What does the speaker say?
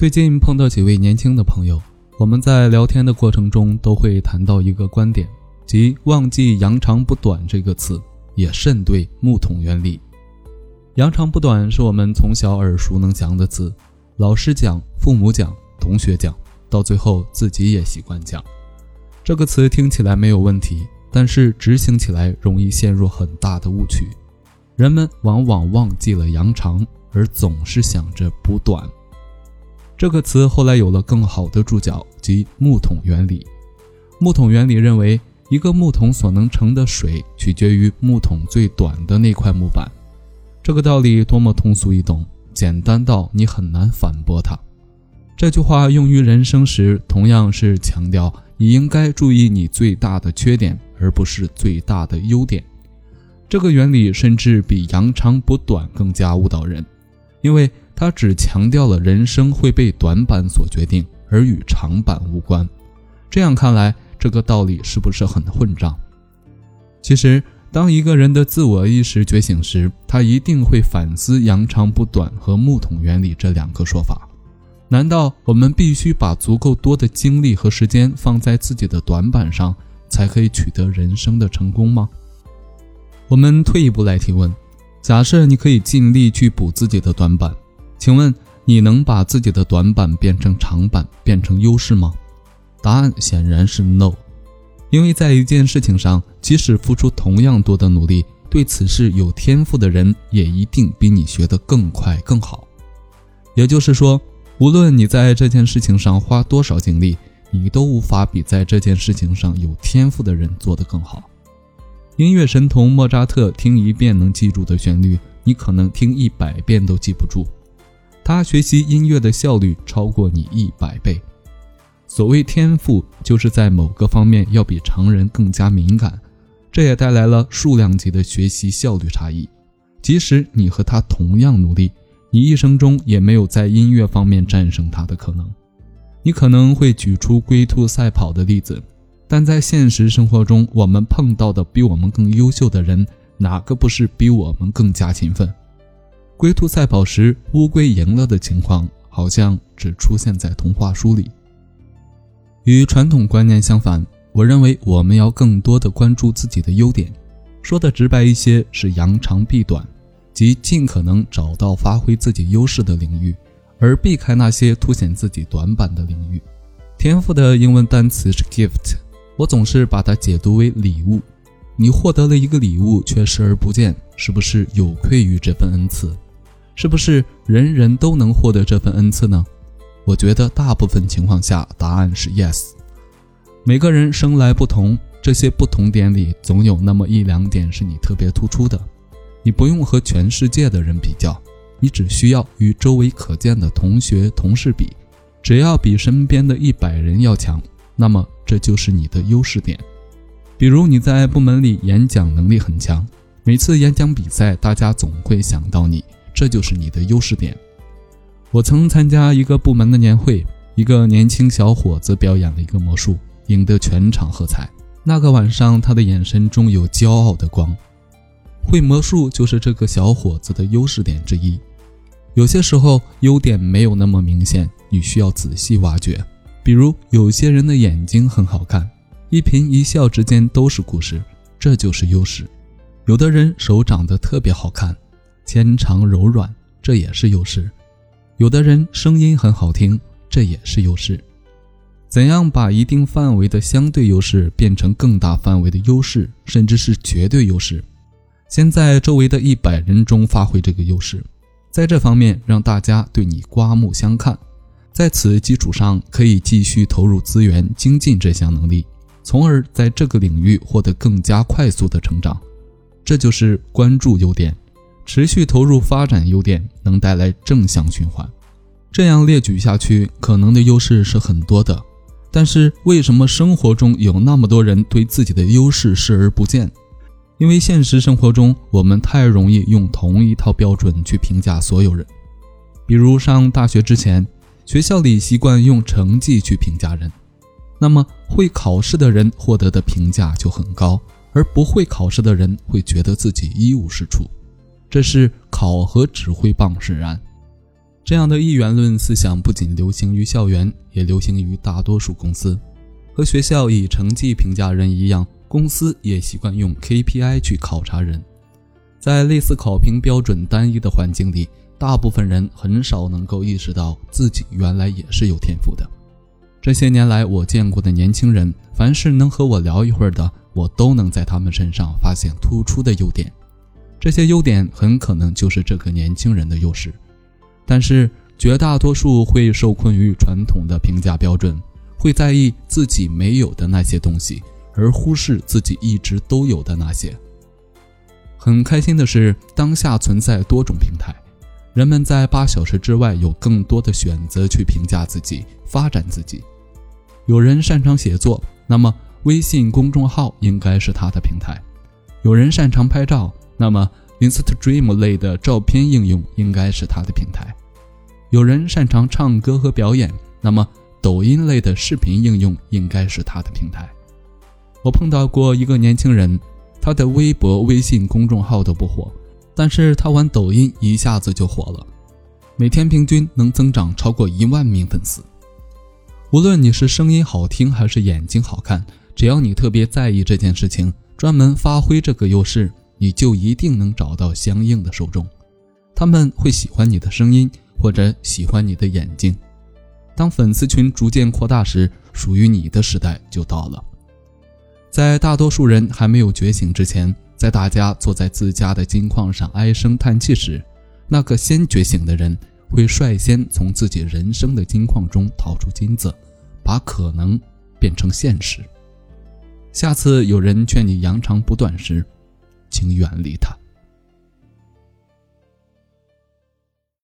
最近碰到几位年轻的朋友，我们在聊天的过程中都会谈到一个观点，即忘记“扬长补短”这个词，也甚对木桶原理。扬长补短是我们从小耳熟能详的词，老师讲、父母讲、同学讲，到最后自己也习惯讲。这个词听起来没有问题，但是执行起来容易陷入很大的误区。人们往往忘记了扬长，而总是想着补短。这个词后来有了更好的注脚，即木桶原理。木桶原理认为，一个木桶所能盛的水取决于木桶最短的那块木板。这个道理多么通俗易懂，简单到你很难反驳它。这句话用于人生时，同样是强调你应该注意你最大的缺点，而不是最大的优点。这个原理甚至比扬长补短更加误导人，因为。他只强调了人生会被短板所决定，而与长板无关。这样看来，这个道理是不是很混账？其实，当一个人的自我意识觉醒时，他一定会反思“扬长补短”和木桶原理这两个说法。难道我们必须把足够多的精力和时间放在自己的短板上，才可以取得人生的成功吗？我们退一步来提问：假设你可以尽力去补自己的短板。请问你能把自己的短板变成长板，变成优势吗？答案显然是 no。因为在一件事情上，即使付出同样多的努力，对此事有天赋的人也一定比你学得更快更好。也就是说，无论你在这件事情上花多少精力，你都无法比在这件事情上有天赋的人做得更好。音乐神童莫扎特听一遍能记住的旋律，你可能听一百遍都记不住。他学习音乐的效率超过你一百倍。所谓天赋，就是在某个方面要比常人更加敏感，这也带来了数量级的学习效率差异。即使你和他同样努力，你一生中也没有在音乐方面战胜他的可能。你可能会举出龟兔赛跑的例子，但在现实生活中，我们碰到的比我们更优秀的人，哪个不是比我们更加勤奋？龟兔赛跑时，乌龟赢了的情况好像只出现在童话书里。与传统观念相反，我认为我们要更多的关注自己的优点。说的直白一些，是扬长避短，即尽可能找到发挥自己优势的领域，而避开那些凸显自己短板的领域。天赋的英文单词是 gift，我总是把它解读为礼物。你获得了一个礼物却视而不见，是不是有愧于这份恩赐？是不是人人都能获得这份恩赐呢？我觉得大部分情况下，答案是 yes。每个人生来不同，这些不同点里总有那么一两点是你特别突出的。你不用和全世界的人比较，你只需要与周围可见的同学、同事比，只要比身边的一百人要强，那么这就是你的优势点。比如你在部门里演讲能力很强，每次演讲比赛，大家总会想到你。这就是你的优势点。我曾参加一个部门的年会，一个年轻小伙子表演了一个魔术，赢得全场喝彩。那个晚上，他的眼神中有骄傲的光。会魔术就是这个小伙子的优势点之一。有些时候，优点没有那么明显，你需要仔细挖掘。比如，有些人的眼睛很好看，一颦一笑之间都是故事，这就是优势。有的人手长得特别好看。纤长柔软，这也是优势。有的人声音很好听，这也是优势。怎样把一定范围的相对优势变成更大范围的优势，甚至是绝对优势？先在周围的一百人中发挥这个优势，在这方面让大家对你刮目相看。在此基础上，可以继续投入资源精进这项能力，从而在这个领域获得更加快速的成长。这就是关注优点。持续投入发展优点能带来正向循环，这样列举下去，可能的优势是很多的。但是为什么生活中有那么多人对自己的优势视而不见？因为现实生活中，我们太容易用同一套标准去评价所有人。比如上大学之前，学校里习惯用成绩去评价人，那么会考试的人获得的评价就很高，而不会考试的人会觉得自己一无是处。这是考核指挥棒使然，这样的一元论思想不仅流行于校园，也流行于大多数公司。和学校以成绩评价人一样，公司也习惯用 KPI 去考察人。在类似考评标准单一的环境里，大部分人很少能够意识到自己原来也是有天赋的。这些年来，我见过的年轻人，凡是能和我聊一会儿的，我都能在他们身上发现突出的优点。这些优点很可能就是这个年轻人的优势。但是，绝大多数会受困于传统的评价标准，会在意自己没有的那些东西，而忽视自己一直都有的那些。很开心的是，当下存在多种平台，人们在八小时之外有更多的选择去评价自己、发展自己。有人擅长写作，那么微信公众号应该是他的平台；有人擅长拍照，那么 Instagram 类的照片应用应该是他的平台；有人擅长唱歌和表演，那么抖音类的视频应用应该是他的平台。我碰到过一个年轻人。他的微博、微信公众号都不火，但是他玩抖音一下子就火了，每天平均能增长超过一万名粉丝。无论你是声音好听还是眼睛好看，只要你特别在意这件事情，专门发挥这个优势，你就一定能找到相应的受众。他们会喜欢你的声音，或者喜欢你的眼睛。当粉丝群逐渐扩大时，属于你的时代就到了。在大多数人还没有觉醒之前，在大家坐在自家的金矿上唉声叹气时，那个先觉醒的人会率先从自己人生的金矿中掏出金子，把可能变成现实。下次有人劝你扬长补短时，请远离他。